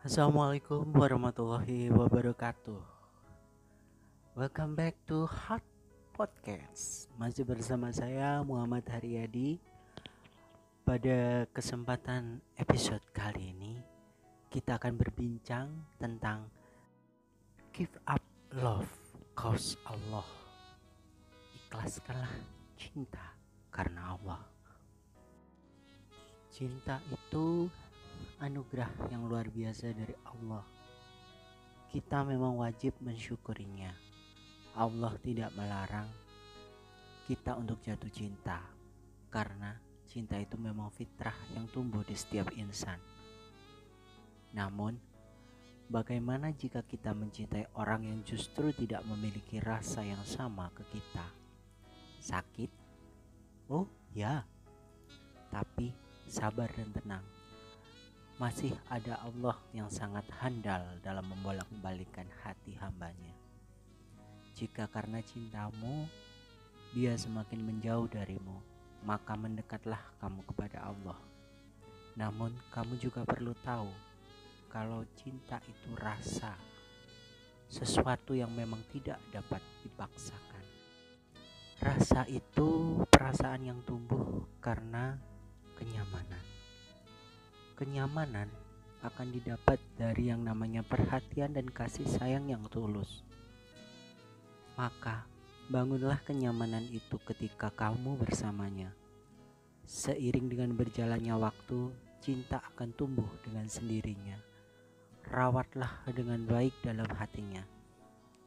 Assalamualaikum warahmatullahi wabarakatuh. Welcome back to Hot Podcast. Masih bersama saya Muhammad Haryadi. Pada kesempatan episode kali ini, kita akan berbincang tentang give up love cause Allah. Ikhlaskanlah cinta karena Allah. Cinta itu anugerah yang luar biasa dari Allah. Kita memang wajib mensyukurinya. Allah tidak melarang kita untuk jatuh cinta, karena cinta itu memang fitrah yang tumbuh di setiap insan. Namun, bagaimana jika kita mencintai orang yang justru tidak memiliki rasa yang sama ke kita? Sakit? Oh, ya. Tapi sabar dan tenang masih ada Allah yang sangat handal dalam membolak-balikan hati hambanya. Jika karena cintamu, dia semakin menjauh darimu, maka mendekatlah kamu kepada Allah. Namun kamu juga perlu tahu, kalau cinta itu rasa, sesuatu yang memang tidak dapat dipaksakan. Rasa itu perasaan yang tumbuh karena kenyamanan kenyamanan akan didapat dari yang namanya perhatian dan kasih sayang yang tulus. Maka, bangunlah kenyamanan itu ketika kamu bersamanya. Seiring dengan berjalannya waktu, cinta akan tumbuh dengan sendirinya. Rawatlah dengan baik dalam hatinya.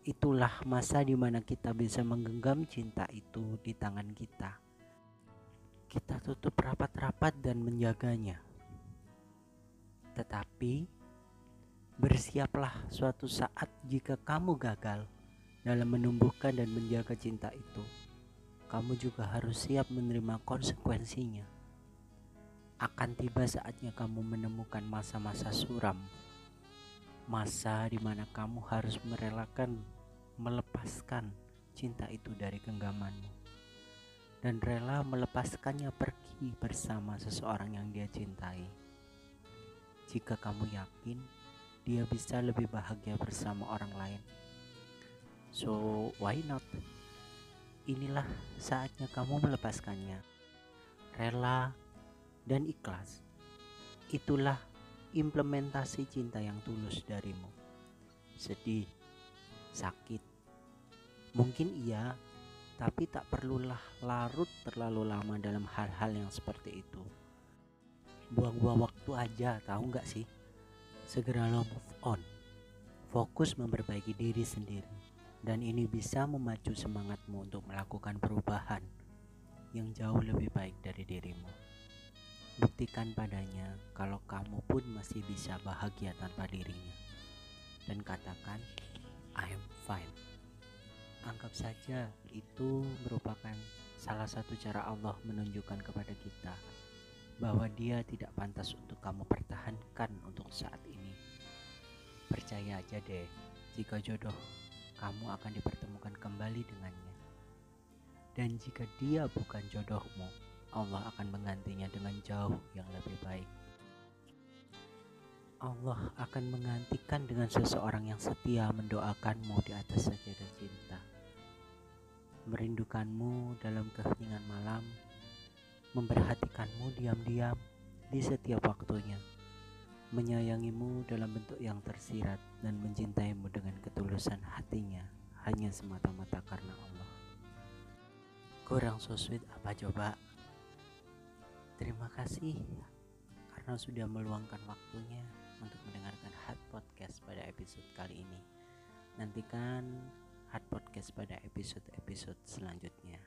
Itulah masa di mana kita bisa menggenggam cinta itu di tangan kita. Kita tutup rapat-rapat dan menjaganya tetapi bersiaplah suatu saat jika kamu gagal dalam menumbuhkan dan menjaga cinta itu. Kamu juga harus siap menerima konsekuensinya. Akan tiba saatnya kamu menemukan masa-masa suram. Masa di mana kamu harus merelakan melepaskan cinta itu dari genggamanmu dan rela melepaskannya pergi bersama seseorang yang dia cintai jika kamu yakin dia bisa lebih bahagia bersama orang lain. So, why not? Inilah saatnya kamu melepaskannya. Rela dan ikhlas. Itulah implementasi cinta yang tulus darimu. Sedih, sakit. Mungkin iya, tapi tak perlulah larut terlalu lama dalam hal-hal yang seperti itu buang-buang waktu aja tahu nggak sih? Segera lo move on. Fokus memperbaiki diri sendiri. Dan ini bisa memacu semangatmu untuk melakukan perubahan yang jauh lebih baik dari dirimu. Buktikan padanya kalau kamu pun masih bisa bahagia tanpa dirinya. Dan katakan I am fine. Anggap saja itu merupakan salah satu cara Allah menunjukkan kepada kita bahwa dia tidak pantas untuk kamu pertahankan untuk saat ini. Percaya aja deh, jika jodoh kamu akan dipertemukan kembali dengannya. Dan jika dia bukan jodohmu, Allah akan menggantinya dengan jauh yang lebih baik. Allah akan menggantikan dengan seseorang yang setia mendoakanmu di atas sajadah cinta. Merindukanmu dalam keheningan malam memperhatikanmu diam-diam di setiap waktunya, menyayangimu dalam bentuk yang tersirat dan mencintaimu dengan ketulusan hatinya hanya semata-mata karena Allah. Kurang so sweet apa coba? Terima kasih karena sudah meluangkan waktunya untuk mendengarkan Hard Podcast pada episode kali ini. Nantikan Hard Podcast pada episode-episode selanjutnya.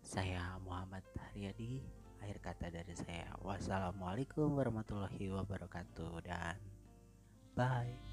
Saya Muhammad Haryadi akhir kata dari saya wassalamualaikum warahmatullahi wabarakatuh dan bye